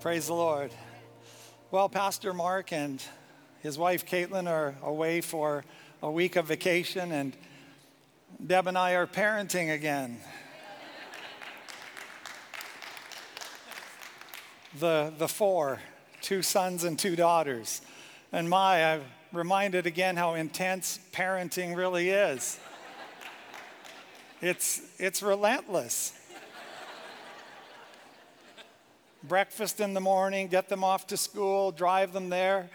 Praise the Lord. Well, Pastor Mark and his wife Caitlin are away for a week of vacation, and Deb and I are parenting again. the, the four, two sons and two daughters. And my, I'm reminded again how intense parenting really is. It's, it's relentless breakfast in the morning, get them off to school, drive them there,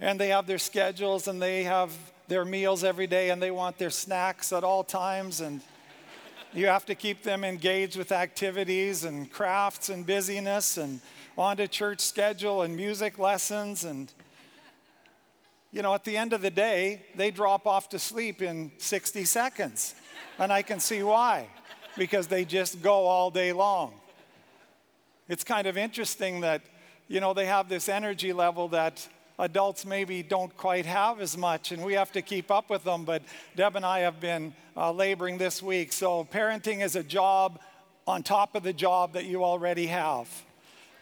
and they have their schedules and they have their meals every day and they want their snacks at all times. And you have to keep them engaged with activities and crafts and busyness and on to church schedule and music lessons. And you know at the end of the day they drop off to sleep in 60 seconds. And i can see why because they just go all day long it's kind of interesting that, you know, they have this energy level that adults maybe don't quite have as much, and we have to keep up with them. But Deb and I have been uh, laboring this week. So, parenting is a job on top of the job that you already have.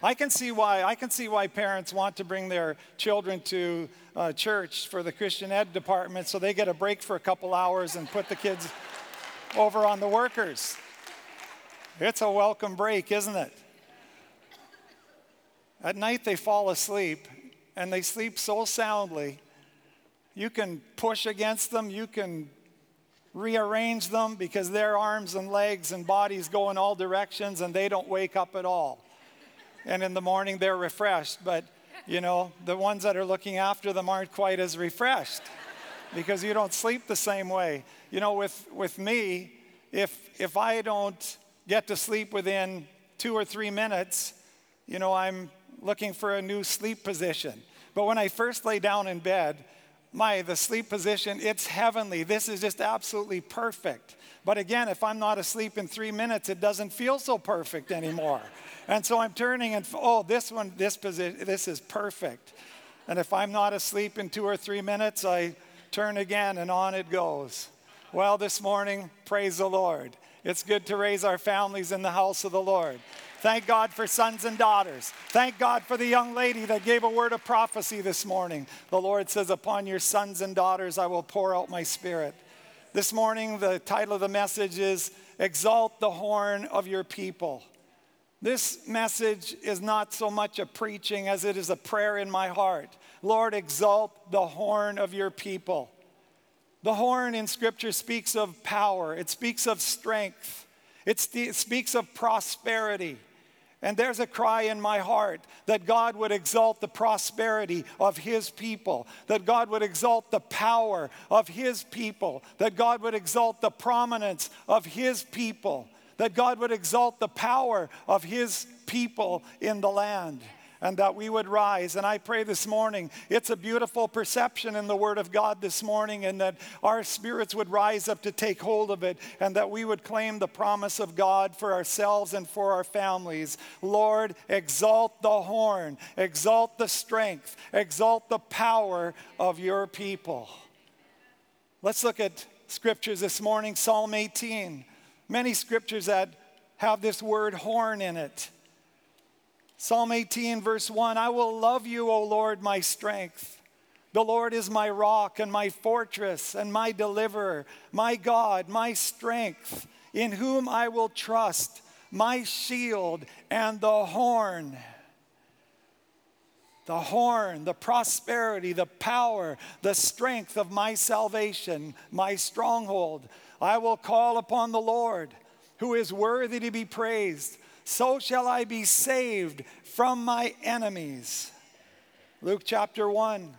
I can see why I can see why parents want to bring their children to uh, church for the Christian ed department so they get a break for a couple hours and put the kids over on the workers. It's a welcome break, isn't it? At night, they fall asleep and they sleep so soundly. You can push against them, you can rearrange them because their arms and legs and bodies go in all directions and they don't wake up at all. And in the morning, they're refreshed. But, you know, the ones that are looking after them aren't quite as refreshed because you don't sleep the same way. You know, with, with me, if, if I don't get to sleep within two or three minutes, you know, I'm looking for a new sleep position. But when I first lay down in bed, my the sleep position, it's heavenly. This is just absolutely perfect. But again, if I'm not asleep in three minutes, it doesn't feel so perfect anymore. and so I'm turning and oh, this one, this position, this is perfect. And if I'm not asleep in two or three minutes, I turn again and on it goes. Well, this morning, praise the Lord. It's good to raise our families in the house of the Lord. Thank God for sons and daughters. Thank God for the young lady that gave a word of prophecy this morning. The Lord says, Upon your sons and daughters I will pour out my spirit. This morning, the title of the message is Exalt the Horn of Your People. This message is not so much a preaching as it is a prayer in my heart. Lord, exalt the horn of your people. The horn in Scripture speaks of power, it speaks of strength, it speaks of prosperity. And there's a cry in my heart that God would exalt the prosperity of His people, that God would exalt the power of His people, that God would exalt the prominence of His people, that God would exalt the power of His people in the land and that we would rise. And I pray this morning, it's a beautiful perception in the Word of God this morning, and that our spirits would rise up to take hold of it, and that we would claim the promise of God for ourselves and for our families. Lord, exalt the horn, exalt the strength, exalt the power of your people. Let's look at scriptures this morning Psalm 18. Many scriptures that have this word horn in it. Psalm 18, verse 1 I will love you, O Lord, my strength. The Lord is my rock and my fortress and my deliverer, my God, my strength, in whom I will trust, my shield and the horn. The horn, the prosperity, the power, the strength of my salvation, my stronghold. I will call upon the Lord, who is worthy to be praised so shall I be saved from my enemies. Luke chapter 1.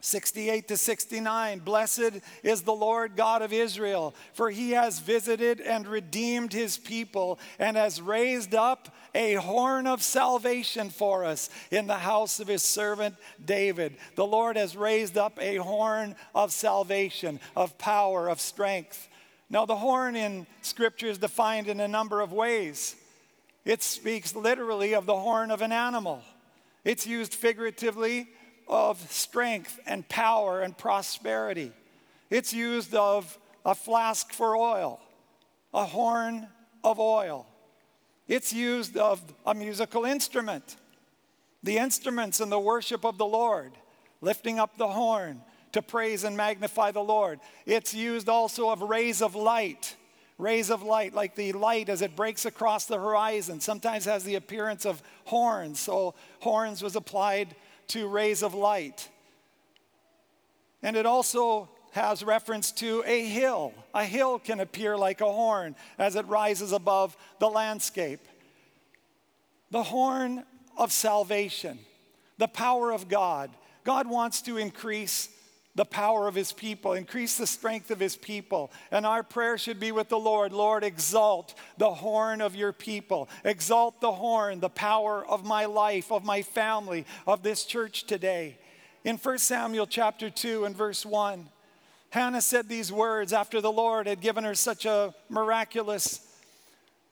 68 to 69 Blessed is the Lord God of Israel, for he has visited and redeemed his people and has raised up a horn of salvation for us in the house of his servant David. The Lord has raised up a horn of salvation, of power, of strength. Now, the horn in Scripture is defined in a number of ways. It speaks literally of the horn of an animal. It's used figuratively of strength and power and prosperity. It's used of a flask for oil, a horn of oil. It's used of a musical instrument. The instruments in the worship of the Lord, lifting up the horn to praise and magnify the Lord. It's used also of rays of light. Rays of light, like the light as it breaks across the horizon, sometimes has the appearance of horns. So, horns was applied to rays of light. And it also has reference to a hill. A hill can appear like a horn as it rises above the landscape. The horn of salvation, the power of God. God wants to increase the power of his people, increase the strength of his people. And our prayer should be with the Lord Lord, exalt the horn of your people, exalt the horn, the power of my life, of my family, of this church today. In 1 Samuel chapter 2 and verse 1, Hannah said these words after the Lord had given her such a miraculous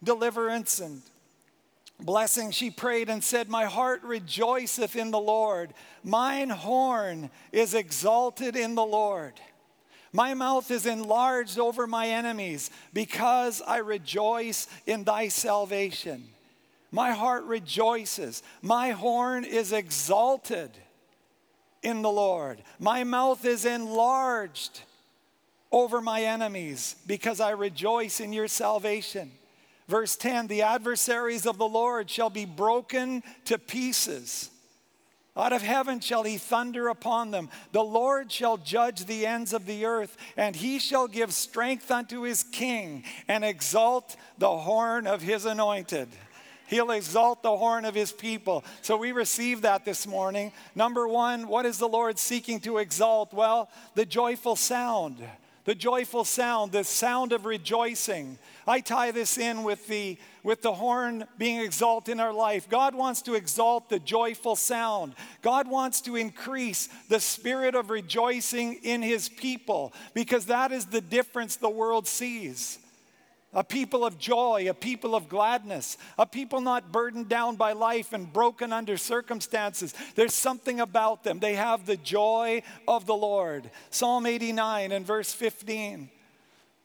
deliverance and blessing. She prayed and said, My heart rejoiceth in the Lord. Mine horn is exalted in the Lord. My mouth is enlarged over my enemies because I rejoice in thy salvation. My heart rejoices. My horn is exalted in the Lord. My mouth is enlarged over my enemies because I rejoice in your salvation. Verse 10 The adversaries of the Lord shall be broken to pieces. Out of heaven shall he thunder upon them. The Lord shall judge the ends of the earth, and he shall give strength unto his king and exalt the horn of his anointed. He'll exalt the horn of his people. So we receive that this morning. Number one, what is the Lord seeking to exalt? Well, the joyful sound the joyful sound, the sound of rejoicing. I tie this in with the, with the horn being exalted in our life. God wants to exalt the joyful sound. God wants to increase the spirit of rejoicing in his people because that is the difference the world sees a people of joy, a people of gladness, a people not burdened down by life and broken under circumstances. There's something about them. They have the joy of the Lord. Psalm 89 and verse 15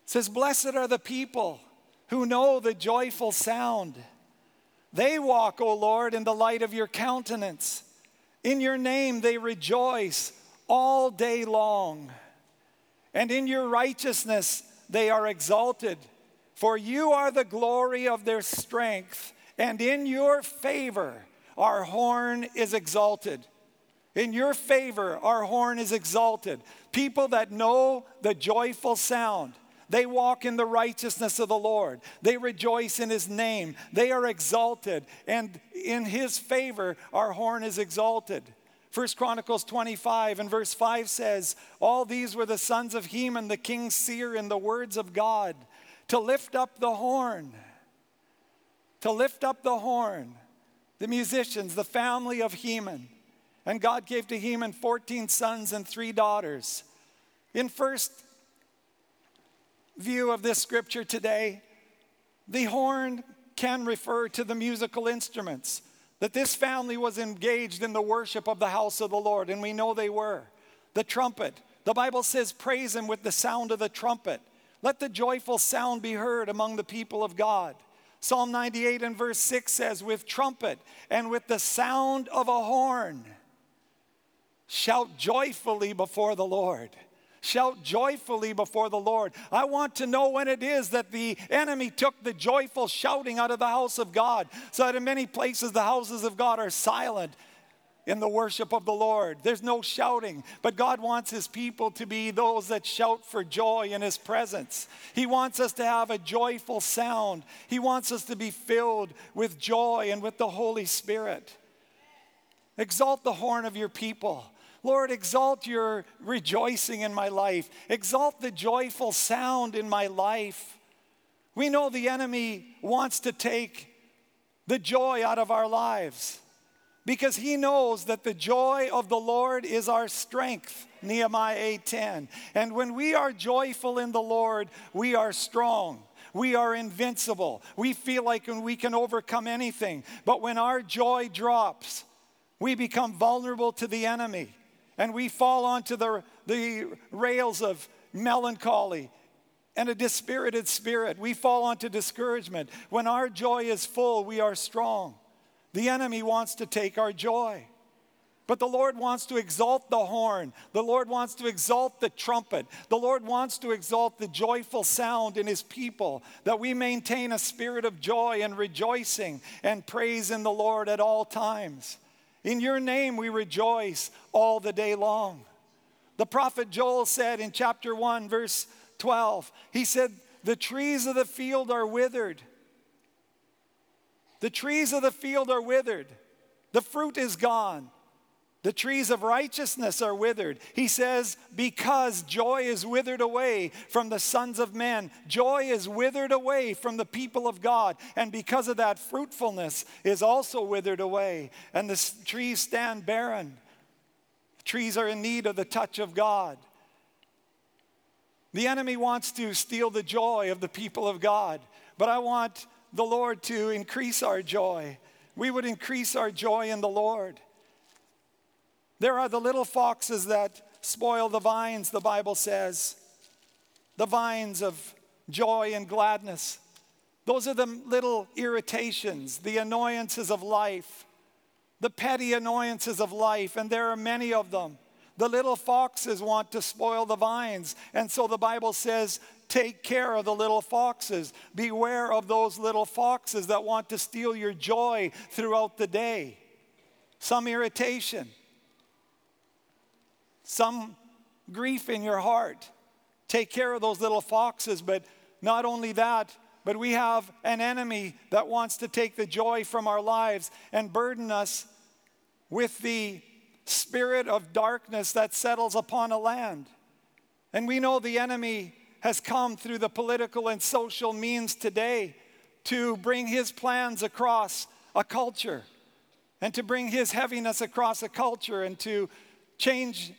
says, Blessed are the people who know the joyful sound. They walk, O Lord, in the light of your countenance. In your name they rejoice all day long. And in your righteousness they are exalted. For you are the glory of their strength, and in your favor our horn is exalted. In your favor our horn is exalted. People that know the joyful sound. They walk in the righteousness of the Lord. They rejoice in his name. They are exalted. And in his favor, our horn is exalted. First Chronicles 25 and verse 5 says, All these were the sons of Heman, the king's seer, in the words of God to lift up the horn. To lift up the horn. The musicians, the family of Heman. And God gave to Heman 14 sons and three daughters. In first view of this scripture today, the horn can refer to the musical instruments. That this family was engaged in the worship of the house of the Lord, and we know they were. The trumpet, the Bible says, praise him with the sound of the trumpet. Let the joyful sound be heard among the people of God. Psalm 98 and verse 6 says, With trumpet and with the sound of a horn, shout joyfully before the Lord. Shout joyfully before the Lord. I want to know when it is that the enemy took the joyful shouting out of the house of God, so that in many places the houses of God are silent in the worship of the Lord. There's no shouting, but God wants His people to be those that shout for joy in His presence. He wants us to have a joyful sound. He wants us to be filled with joy and with the Holy Spirit. Exalt the horn of your people. Lord, exalt your rejoicing in my life. Exalt the joyful sound in my life. We know the enemy wants to take the joy out of our lives because he knows that the joy of the Lord is our strength. Nehemiah 8:10. And when we are joyful in the Lord, we are strong. We are invincible. We feel like we can overcome anything. But when our joy drops, we become vulnerable to the enemy and we fall onto the, the rails of melancholy and a dispirited spirit. We fall onto discouragement. When our joy is full, we are strong. The enemy wants to take our joy. But the Lord wants to exalt the horn. The Lord wants to exalt the trumpet. The Lord wants to exalt the joyful sound in His people, that we maintain a spirit of joy and rejoicing and praise in the Lord at all times. In your name we rejoice all the day long. The prophet Joel said in chapter 1, verse 12, he said, The trees of the field are withered. The trees of the field are withered. The fruit is gone. The trees of righteousness are withered. He says, because joy is withered away from the sons of men. Joy is withered away from the people of God. And because of that, fruitfulness is also withered away. And the trees stand barren. Trees are in need of the touch of God. The enemy wants to steal the joy of the people of God. But I want the Lord to increase our joy. We would increase our joy in the Lord. There are the little foxes that spoil the vines, the Bible says. The vines of joy and gladness. Those are the little irritations, the annoyances of life, the petty annoyances of life, and there are many of them. The little foxes want to spoil the vines. And so the Bible says, take care of the little foxes. Beware of those little foxes that want to steal your joy throughout the day. Some irritation some grief in your heart. Take care of those little foxes, but not only that, but we have an enemy that wants to take the joy from our lives and burden us with the spirit of darkness that settles upon a land. And we know the enemy has come through the political and social means today to bring his plans across a culture and to bring his heaviness across a culture and to change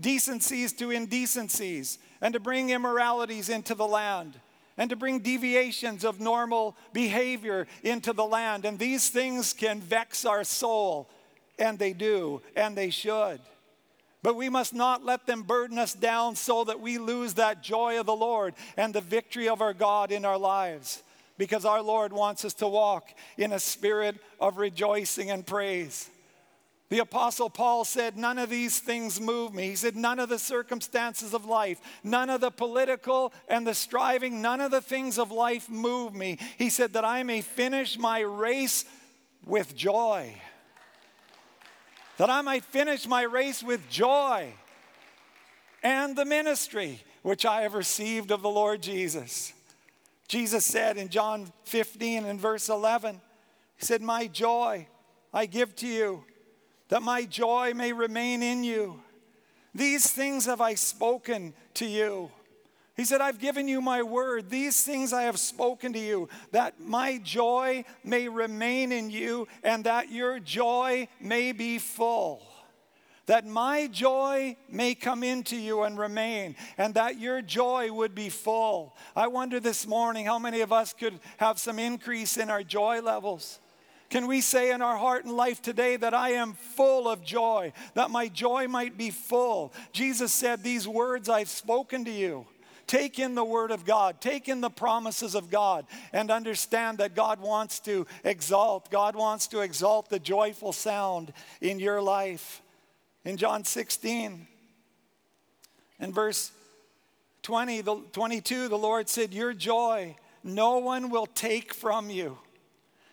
decencies to indecencies, and to bring immoralities into the land, and to bring deviations of normal behavior into the land. And these things can vex our soul, and they do, and they should. But we must not let them burden us down so that we lose that joy of the Lord and the victory of our God in our lives. Because our Lord wants us to walk in a spirit of rejoicing and praise. The Apostle Paul said, None of these things move me. He said, None of the circumstances of life, none of the political and the striving, none of the things of life move me. He said, That I may finish my race with joy. That I might finish my race with joy and the ministry which I have received of the Lord Jesus. Jesus said in John 15 and verse 11, He said, My joy I give to you that my joy may remain in you. These things have I spoken to you. He said, I've given you my word. These things I have spoken to you, that my joy may remain in you and that your joy may be full. That my joy may come into you and remain, and that your joy would be full. I wonder this morning how many of us could have some increase in our joy levels. Can we say in our heart and life today that I am full of joy, that my joy might be full? Jesus said, These words I've spoken to you. Take in the Word of God, take in the promises of God, and understand that God wants to exalt. God wants to exalt the joyful sound in your life. In John 16, in verse 20, the, 22, the Lord said, Your joy no one will take from you.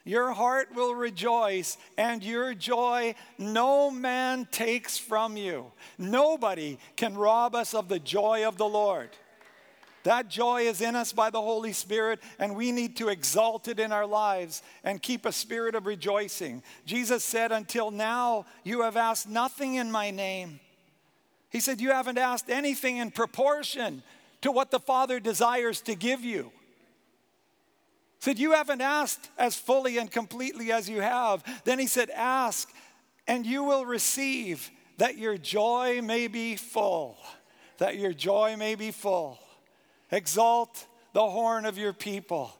Your heart will rejoice, and your joy no man takes from you. Nobody can rob us of the joy of the Lord. That joy is in us by the Holy Spirit, and we need to exalt it in our lives and keep a spirit of rejoicing. Jesus said, Until now, you have asked nothing in my name. He said, You haven't asked anything in proportion to what the Father desires to give you said, You haven't asked as fully and completely as you have. Then he said, Ask, and you will receive, that your joy may be full. That your joy may be full. Exalt the horn of your people.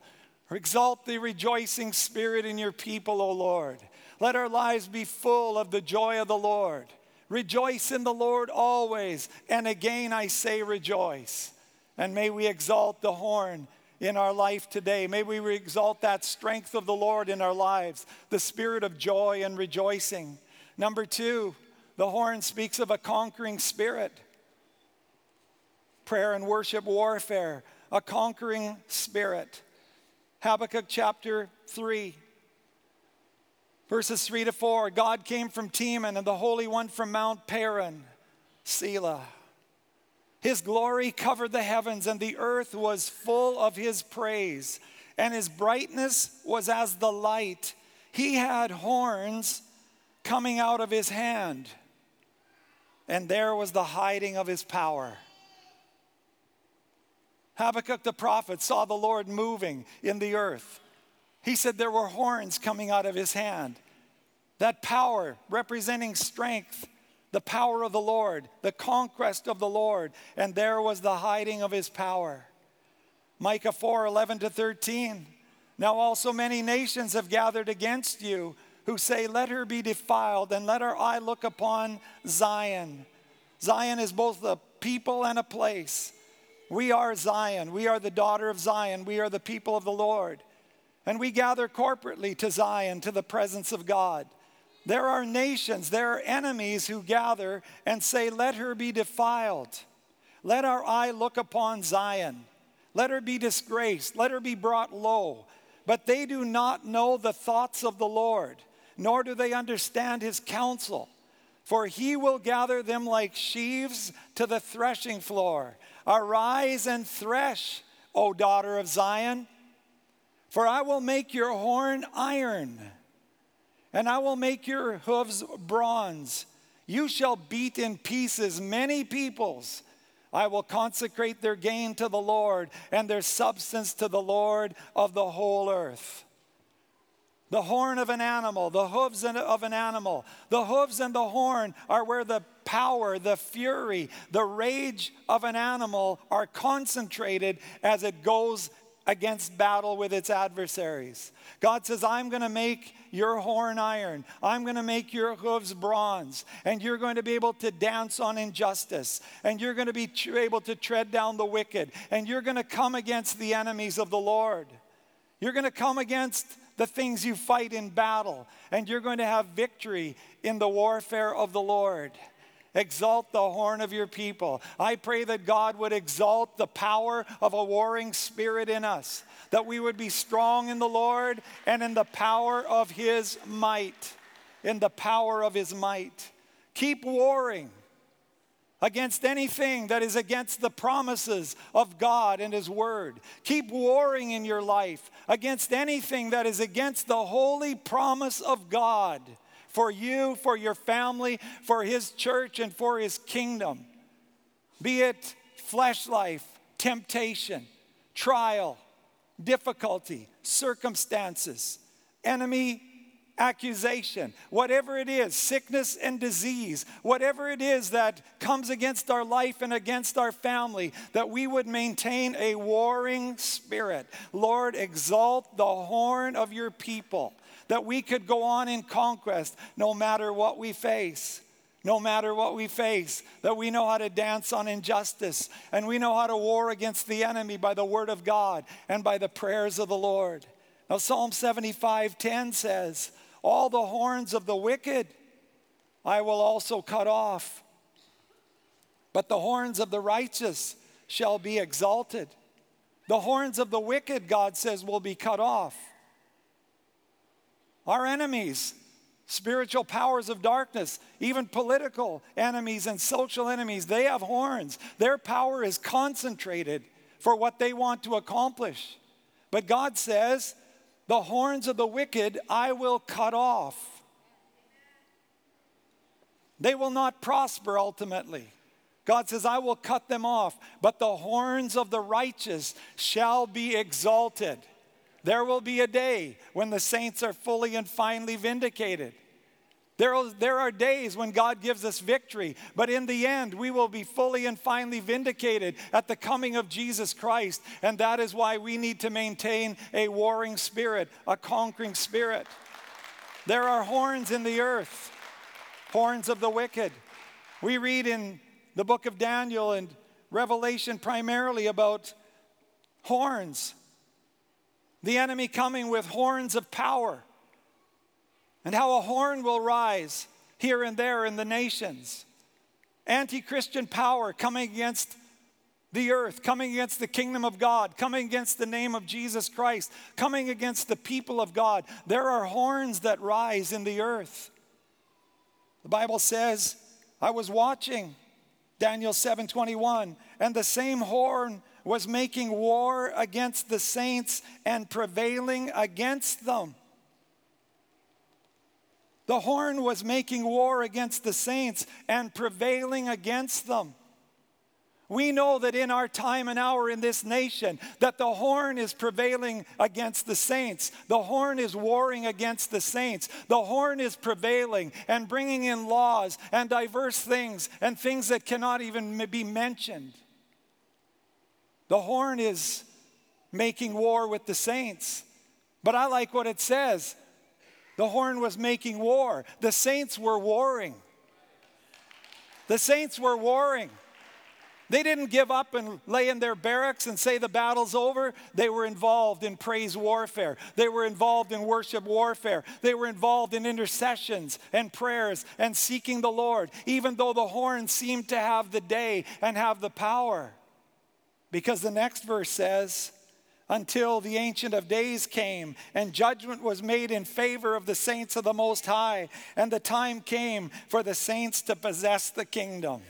Exalt the rejoicing spirit in your people, O Lord. Let our lives be full of the joy of the Lord. Rejoice in the Lord always. And again I say, rejoice. And may we exalt the horn in our life today. May we exalt that strength of the Lord in our lives, the spirit of joy and rejoicing. Number two, the horn speaks of a conquering spirit. Prayer and worship warfare, a conquering spirit. Habakkuk chapter 3, verses 3 to 4. God came from Teman and the Holy One from Mount Paran, Selah. His glory covered the heavens, and the earth was full of his praise, and his brightness was as the light. He had horns coming out of his hand, and there was the hiding of his power. Habakkuk the prophet saw the Lord moving in the earth. He said there were horns coming out of his hand. That power representing strength, the power of the Lord, the conquest of the Lord, and there was the hiding of his power. Micah 4 11 to 13. Now also many nations have gathered against you who say, Let her be defiled, and let her eye look upon Zion. Zion is both a people and a place. We are Zion. We are the daughter of Zion. We are the people of the Lord. And we gather corporately to Zion, to the presence of God. There are nations, there are enemies who gather and say, Let her be defiled. Let our eye look upon Zion. Let her be disgraced. Let her be brought low. But they do not know the thoughts of the Lord, nor do they understand his counsel. For he will gather them like sheaves to the threshing floor. Arise and thresh, O daughter of Zion, for I will make your horn iron, and I will make your hooves bronze. You shall beat in pieces many peoples. I will consecrate their gain to the Lord and their substance to the Lord of the whole earth the horn of an animal, the hooves of an animal. The hooves and the horn are where the power, the fury, the rage of an animal are concentrated as it goes against battle with its adversaries. God says, I'm going to make your horn iron. I'm going to make your hooves bronze. And you're going to be able to dance on injustice. And you're going to be able to tread down the wicked. And you're going to come against the enemies of the Lord. You're going to come against the things you fight in battle, and you're going to have victory in the warfare of the Lord. Exalt the horn of your people. I pray that God would exalt the power of a warring spirit in us, that we would be strong in the Lord and in the power of his might. In the power of his might. Keep warring against anything that is against the promises of God and His Word. Keep warring in your life against anything that is against the holy promise of God for you, for your family, for His church, and for His kingdom. Be it flesh life, temptation, trial, difficulty, circumstances, enemy accusation, whatever it is, sickness and disease, whatever it is that comes against our life and against our family, that we would maintain a warring spirit. Lord, exalt the horn of your people, that we could go on in conquest no matter what we face. No matter what we face, that we know how to dance on injustice and we know how to war against the enemy by the word of God and by the prayers of the Lord. Now, Psalm 75 10 says, all the horns of the wicked I will also cut off. But the horns of the righteous shall be exalted. The horns of the wicked, God says, will be cut off. Our enemies, spiritual powers of darkness, even political enemies and social enemies, they have horns. Their power is concentrated for what they want to accomplish. But God says, the horns of the wicked I will cut off. They will not prosper ultimately. God says, I will cut them off, but the horns of the righteous shall be exalted. There will be a day when the saints are fully and finally vindicated. There are, there are days when God gives us victory, but in the end, we will be fully and finally vindicated at the coming of Jesus Christ. And that is why we need to maintain a warring spirit, a conquering spirit. There are horns in the earth, horns of the wicked. We read in the book of Daniel and Revelation primarily about horns The enemy coming with horns of power, and how a horn will rise here and there in the nations. Anti Christian power coming against the earth, coming against the kingdom of God, coming against the name of Jesus Christ, coming against the people of God. There are horns that rise in the earth. The Bible says, I was watching Daniel 7:21, and the same horn was making war against the saints and prevailing against them. The horn was making war against the saints and prevailing against them. We know that in our time and hour in this nation that the horn is prevailing against the saints. The horn is warring against the saints. The horn is prevailing and bringing in laws and diverse things and things that cannot even be mentioned. The horn is making war with the saints. But I like what it says. The horn was making war. The saints were warring. The saints were warring. They didn't give up and lay in their barracks and say the battle's over. They were involved in praise warfare. They were involved in worship warfare. They were involved in intercessions and prayers and seeking the Lord, even though the horn seemed to have the day and have the power. Because the next verse says, until the Ancient of Days came, and judgment was made in favor of the saints of the Most High, and the time came for the saints to possess the kingdom.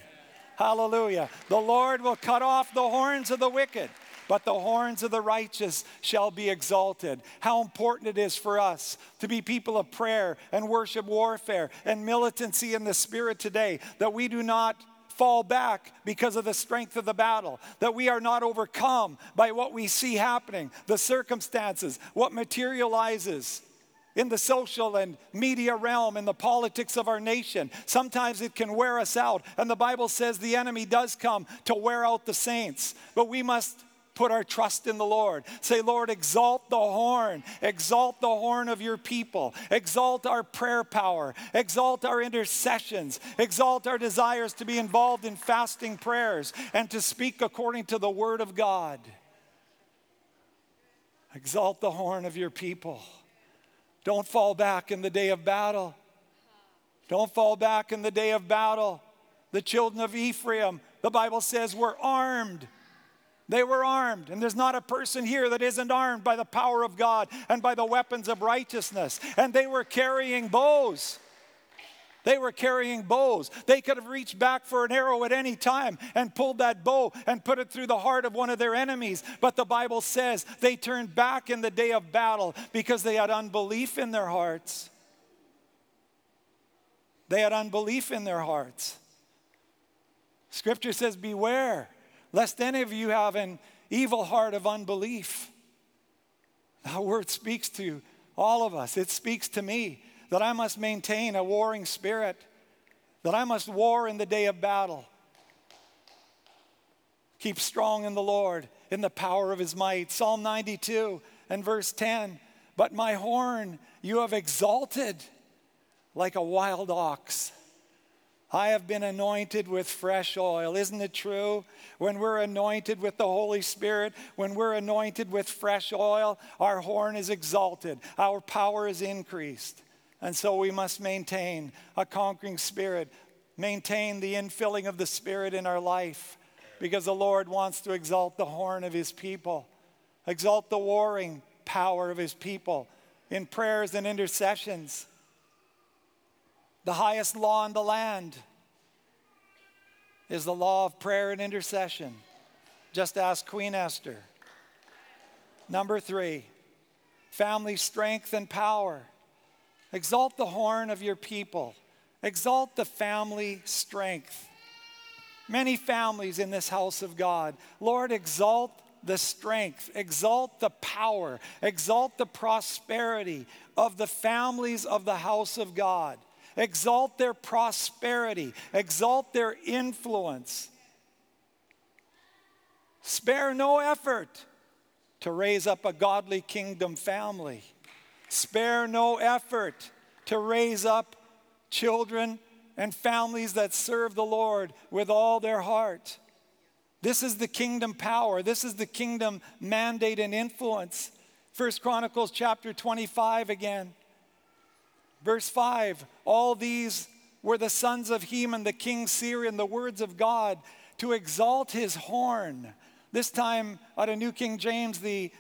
Hallelujah. The Lord will cut off the horns of the wicked, but the horns of the righteous shall be exalted. How important it is for us to be people of prayer and worship warfare and militancy in the spirit today, that we do not fall back because of the strength of the battle, that we are not overcome by what we see happening, the circumstances, what materializes in the social and media realm, in the politics of our nation. Sometimes it can wear us out. And the Bible says the enemy does come to wear out the saints. But we must put our trust in the Lord. Say, Lord, exalt the horn, exalt the horn of your people, exalt our prayer power, exalt our intercessions, exalt our desires to be involved in fasting prayers and to speak according to the word of God. Exalt the horn of your people. Don't fall back in the day of battle. Don't fall back in the day of battle. The children of Ephraim, the Bible says, were armed. They were armed, and there's not a person here that isn't armed by the power of God and by the weapons of righteousness. And they were carrying bows. They were carrying bows. They could have reached back for an arrow at any time and pulled that bow and put it through the heart of one of their enemies. But the Bible says they turned back in the day of battle because they had unbelief in their hearts. They had unbelief in their hearts. Scripture says, Beware, lest any of you have an evil heart of unbelief. That word speaks to all of us, it speaks to me that I must maintain a warring spirit, that I must war in the day of battle. Keep strong in the Lord, in the power of his might. Psalm 92 and verse 10 But my horn you have exalted like a wild ox. I have been anointed with fresh oil. Isn't it true? When we're anointed with the Holy Spirit, when we're anointed with fresh oil, our horn is exalted, our power is increased. And so we must maintain a conquering spirit, maintain the infilling of the Spirit in our life, because the Lord wants to exalt the horn of His people, exalt the warring power of His people in prayers and intercessions. The highest law in the land is the law of prayer and intercession. Just ask Queen Esther. Number three, family strength and power. Exalt the horn of your people. Exalt the family strength. Many families in this house of God. Lord, exalt the strength, exalt the power, exalt the prosperity of the families of the house of God. Exalt their prosperity, exalt their influence. Spare no effort to raise up a godly kingdom family. Spare no effort to raise up children and families that serve the Lord with all their heart. This is the kingdom power. This is the kingdom mandate and influence. First Chronicles chapter 25 again. Verse 5 All these were the sons of Heman, the king Syrian, the words of God to exalt his horn. This time, out of New King James, the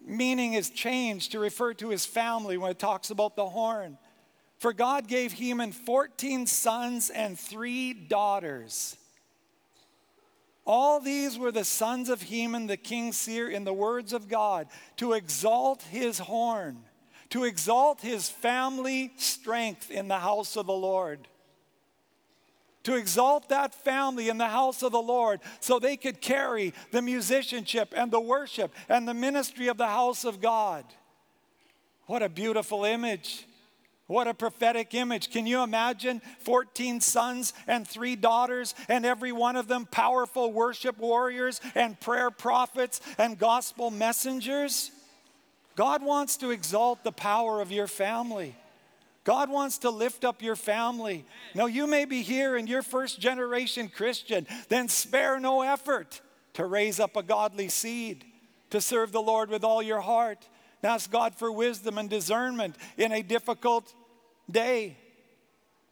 meaning is changed to refer to his family when it talks about the horn. For God gave Heman 14 sons and three daughters. All these were the sons of Heman, the king seer, in the words of God, to exalt his horn, to exalt his family strength in the house of the Lord. To exalt that family in the house of the Lord so they could carry the musicianship and the worship and the ministry of the house of God. What a beautiful image. What a prophetic image. Can you imagine 14 sons and three daughters, and every one of them powerful worship warriors and prayer prophets and gospel messengers? God wants to exalt the power of your family. God wants to lift up your family. Now, you may be here and you're first generation Christian, then spare no effort to raise up a godly seed, to serve the Lord with all your heart. Ask God for wisdom and discernment in a difficult day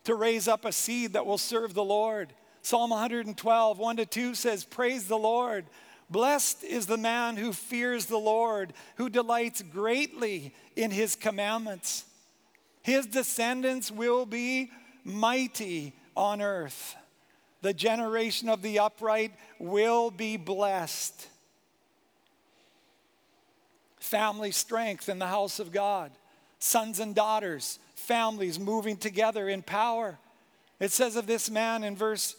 to raise up a seed that will serve the Lord. Psalm 112, 1 to 2 says, Praise the Lord. Blessed is the man who fears the Lord, who delights greatly in his commandments. His descendants will be mighty on earth. The generation of the upright will be blessed family strength in the house of God, sons and daughters, families moving together in power. It says of this man in verse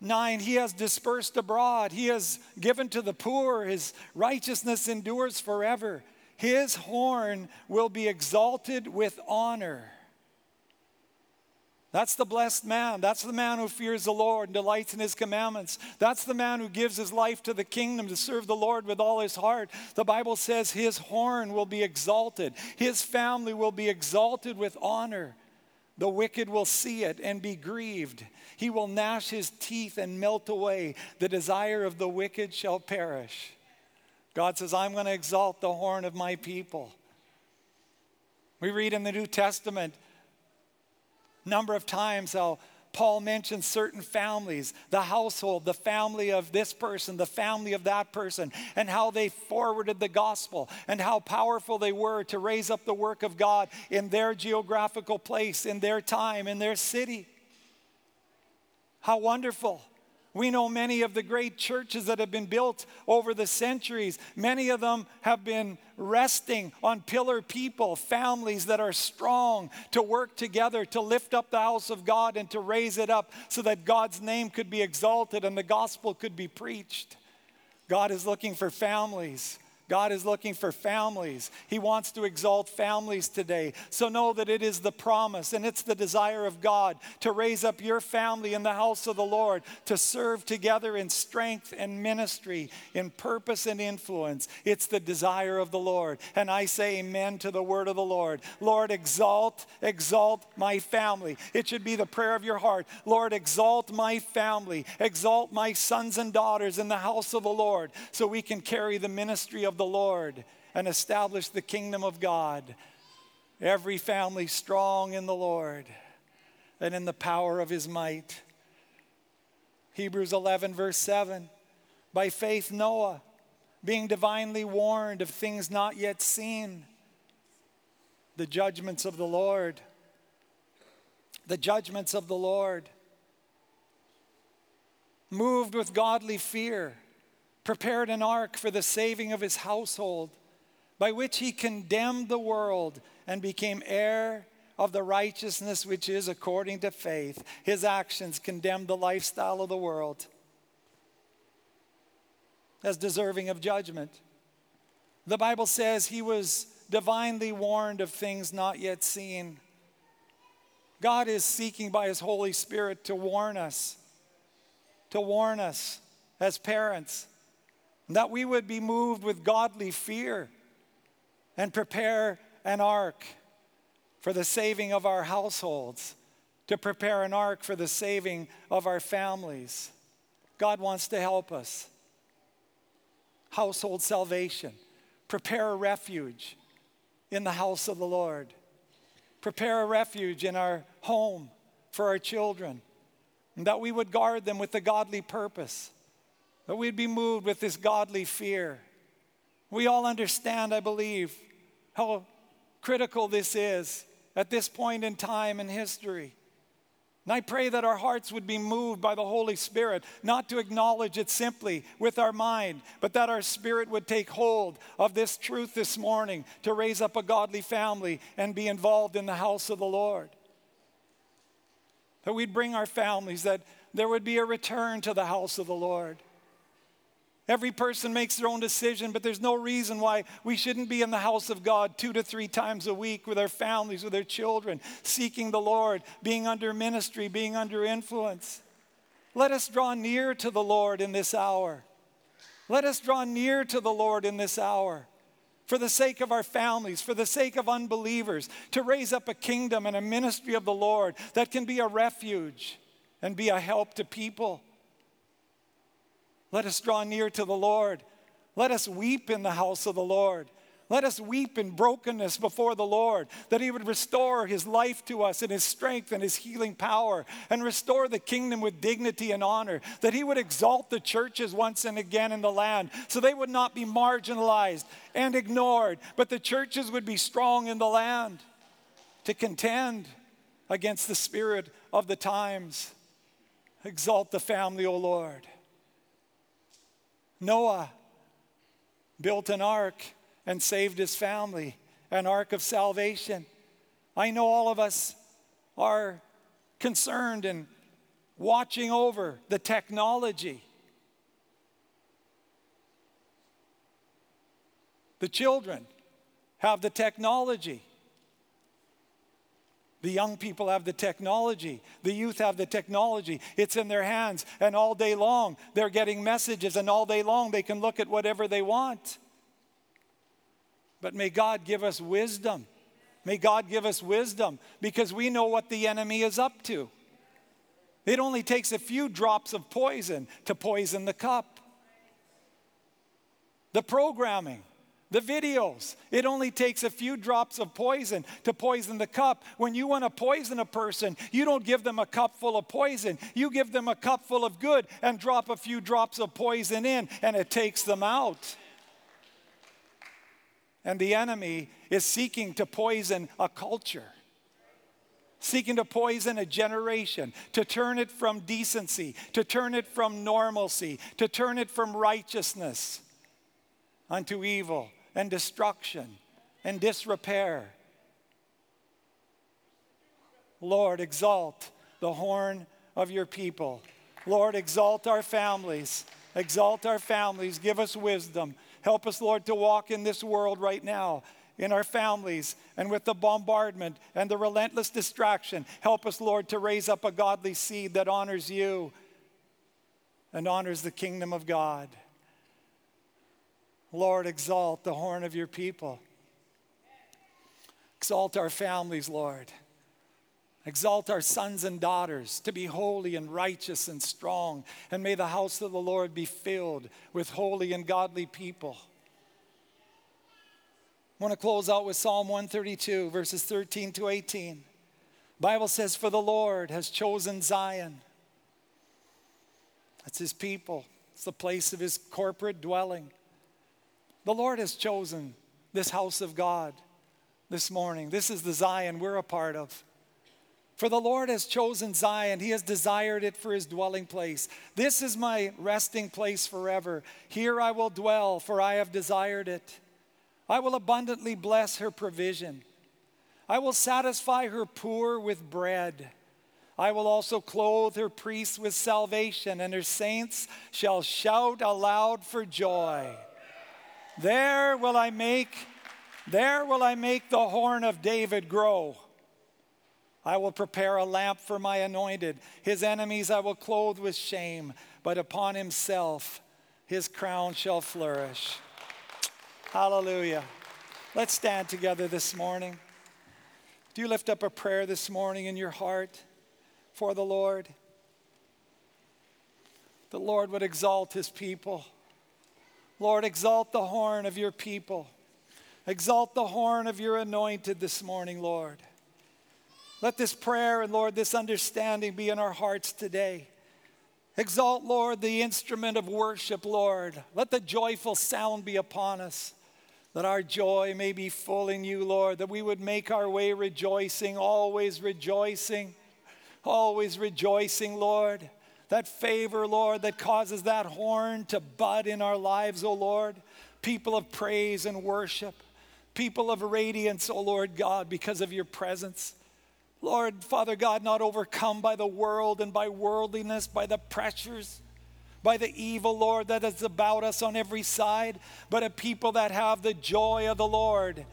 9, he has dispersed abroad, he has given to the poor, his righteousness endures forever. His horn will be exalted with honor. That's the blessed man. That's the man who fears the Lord and delights in his commandments. That's the man who gives his life to the kingdom to serve the Lord with all his heart. The Bible says his horn will be exalted, his family will be exalted with honor. The wicked will see it and be grieved. He will gnash his teeth and melt away. The desire of the wicked shall perish. God says, I'm going to exalt the horn of my people. We read in the New Testament number of times how Paul mentions certain families, the household, the family of this person, the family of that person, and how they forwarded the gospel and how powerful they were to raise up the work of God in their geographical place, in their time, in their city. How wonderful. We know many of the great churches that have been built over the centuries. Many of them have been resting on pillar people, families that are strong to work together to lift up the house of God and to raise it up so that God's name could be exalted and the gospel could be preached. God is looking for families God is looking for families. He wants to exalt families today. So know that it is the promise and it's the desire of God to raise up your family in the house of the Lord, to serve together in strength and ministry, in purpose and influence. It's the desire of the Lord. And I say amen to the word of the Lord. Lord, exalt, exalt my family. It should be the prayer of your heart. Lord, exalt my family, exalt my sons and daughters in the house of the Lord so we can carry the ministry of the Lord and establish the kingdom of God. Every family strong in the Lord and in the power of his might. Hebrews 11, verse 7. By faith, Noah, being divinely warned of things not yet seen, the judgments of the Lord, the judgments of the Lord, moved with godly fear prepared an ark for the saving of his household, by which he condemned the world and became heir of the righteousness which is according to faith. His actions condemned the lifestyle of the world as deserving of judgment. The Bible says he was divinely warned of things not yet seen. God is seeking by his Holy Spirit to warn us, to warn us as parents that we would be moved with godly fear and prepare an ark for the saving of our households, to prepare an ark for the saving of our families. God wants to help us. Household salvation, prepare a refuge in the house of the Lord. Prepare a refuge in our home for our children, and that we would guard them with a godly purpose, that we'd be moved with this godly fear. We all understand, I believe, how critical this is at this point in time in history. And I pray that our hearts would be moved by the Holy Spirit, not to acknowledge it simply with our mind, but that our spirit would take hold of this truth this morning to raise up a godly family and be involved in the house of the Lord. That we'd bring our families, that there would be a return to the house of the Lord. Every person makes their own decision, but there's no reason why we shouldn't be in the house of God two to three times a week with our families, with our children, seeking the Lord, being under ministry, being under influence. Let us draw near to the Lord in this hour. Let us draw near to the Lord in this hour for the sake of our families, for the sake of unbelievers, to raise up a kingdom and a ministry of the Lord that can be a refuge and be a help to people. Let us draw near to the Lord. Let us weep in the house of the Lord. Let us weep in brokenness before the Lord, that He would restore His life to us and His strength and His healing power, and restore the kingdom with dignity and honor, that He would exalt the churches once and again in the land, so they would not be marginalized and ignored, but the churches would be strong in the land to contend against the spirit of the times. Exalt the family, O Lord. Noah built an ark and saved his family, an ark of salvation. I know all of us are concerned and watching over the technology. The children have the technology. The young people have the technology. The youth have the technology. It's in their hands. And all day long, they're getting messages, and all day long, they can look at whatever they want. But may God give us wisdom. May God give us wisdom because we know what the enemy is up to. It only takes a few drops of poison to poison the cup. The programming, the videos. It only takes a few drops of poison to poison the cup. When you want to poison a person, you don't give them a cup full of poison. You give them a cup full of good and drop a few drops of poison in, and it takes them out. And the enemy is seeking to poison a culture seeking to poison a generation, to turn it from decency, to turn it from normalcy, to turn it from righteousness unto evil and destruction and disrepair. Lord, exalt the horn of your people. Lord, exalt our families. Exalt our families. Give us wisdom. Help us, Lord, to walk in this world right now, in our families, and with the bombardment and the relentless distraction. Help us, Lord, to raise up a godly seed that honors you and honors the kingdom of God. Lord, exalt the horn of your people. Exalt our families, Lord. Exalt our sons and daughters to be holy and righteous and strong. And may the house of the Lord be filled with holy and godly people. I want to close out with Psalm 132, verses 13 to 18. Bible says, For the Lord has chosen Zion. That's his people. It's the place of his corporate dwelling. The Lord has chosen this house of God this morning. This is the Zion we're a part of. For the Lord has chosen Zion, He has desired it for His dwelling place. This is my resting place forever. Here I will dwell, for I have desired it. I will abundantly bless her provision. I will satisfy her poor with bread. I will also clothe her priests with salvation, and her saints shall shout aloud for joy. There will I make, there will I make the horn of David grow. I will prepare a lamp for my anointed. His enemies I will clothe with shame, but upon himself his crown shall flourish. Hallelujah. Let's stand together this morning. Do you lift up a prayer this morning in your heart for the Lord? The Lord would exalt his people. Lord, exalt the horn of your people. Exalt the horn of your anointed this morning, Lord. Let this prayer and, Lord, this understanding be in our hearts today. Exalt, Lord, the instrument of worship, Lord. Let the joyful sound be upon us, that our joy may be full in you, Lord, that we would make our way rejoicing, always rejoicing, always rejoicing, Lord. That favor, Lord, that causes that horn to bud in our lives, O Lord. People of praise and worship, people of radiance, O Lord God, because of your presence. Lord, Father God, not overcome by the world and by worldliness, by the pressures, by the evil, Lord, that is about us on every side, but a people that have the joy of the Lord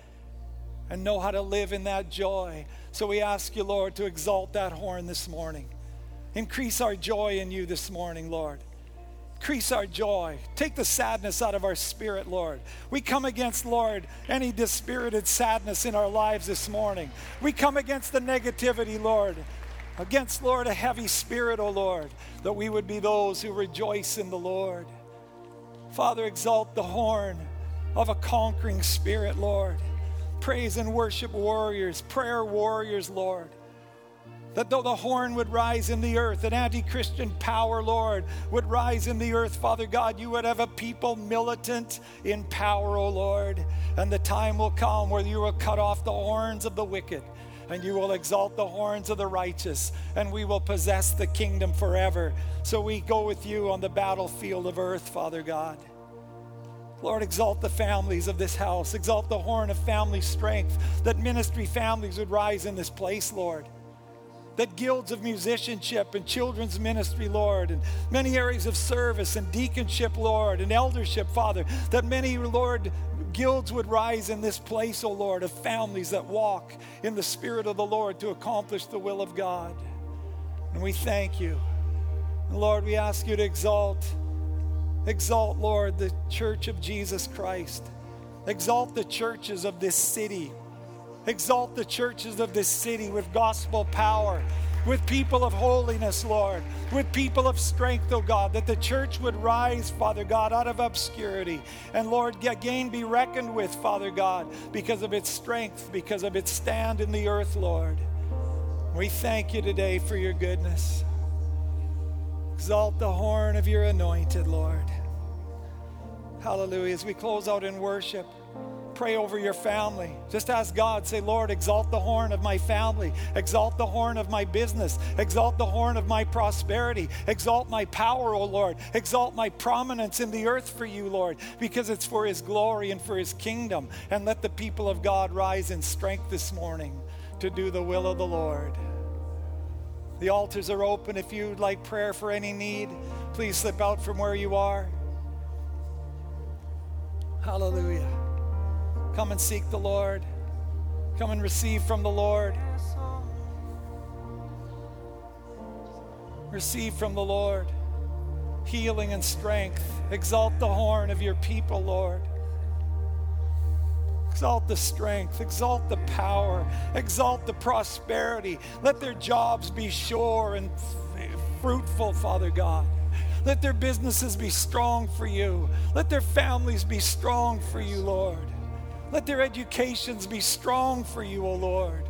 and know how to live in that joy. So we ask you, Lord, to exalt that horn this morning. Increase our joy in you this morning, Lord. Increase our joy. Take the sadness out of our spirit, Lord. We come against, Lord, any dispirited sadness in our lives this morning. We come against the negativity, Lord. Against, Lord, a heavy spirit, O oh Lord, that we would be those who rejoice in the Lord. Father, exalt the horn of a conquering spirit, Lord. Praise and worship warriors, prayer warriors, Lord that though the horn would rise in the earth, an anti Christian power, Lord, would rise in the earth, Father God, you would have a people militant in power, O Lord. And the time will come where you will cut off the horns of the wicked and you will exalt the horns of the righteous, and we will possess the kingdom forever. So we go with you on the battlefield of earth, Father God. Lord, exalt the families of this house, exalt the horn of family strength, that ministry families would rise in this place, Lord that guilds of musicianship and children's ministry, Lord, and many areas of service and deaconship, Lord, and eldership, Father, that many, Lord, guilds would rise in this place, O oh Lord, of families that walk in the Spirit of the Lord to accomplish the will of God. And we thank you. And Lord, we ask you to exalt, exalt, Lord, the church of Jesus Christ. Exalt the churches of this city Exalt the churches of this city with gospel power, with people of holiness, Lord, with people of strength, oh God, that the church would rise, Father God, out of obscurity. And Lord, again be reckoned with, Father God, because of its strength, because of its stand in the earth, Lord. We thank you today for your goodness. Exalt the horn of your anointed, Lord. Hallelujah. As we close out in worship, Pray over your family. Just ask God, say, Lord, exalt the horn of my family, exalt the horn of my business, exalt the horn of my prosperity, exalt my power, O Lord, exalt my prominence in the earth for you, Lord, because it's for His glory and for His kingdom. And let the people of God rise in strength this morning to do the will of the Lord. The altars are open. If you'd like prayer for any need, please slip out from where you are. Hallelujah. Come and seek the Lord. Come and receive from the Lord. Receive from the Lord healing and strength. Exalt the horn of your people, Lord. Exalt the strength, exalt the power, exalt the prosperity. Let their jobs be sure and fruitful, Father God. Let their businesses be strong for you. Let their families be strong for you, Lord. Let their educations be strong for you, O Lord.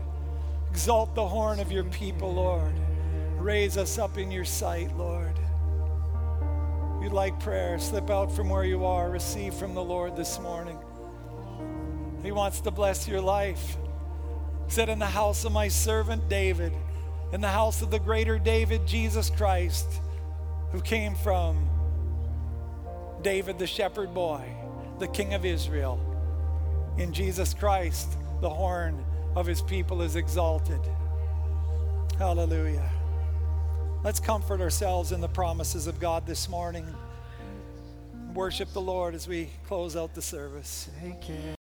Exalt the horn of your people, Lord. Raise us up in your sight, Lord. If you'd like prayer, slip out from where you are. Receive from the Lord this morning. He wants to bless your life. He said, In the house of my servant David, in the house of the greater David, Jesus Christ, who came from David the shepherd boy, the king of Israel in Jesus Christ, the horn of his people is exalted. Hallelujah. Let's comfort ourselves in the promises of God this morning. Worship the Lord as we close out the service.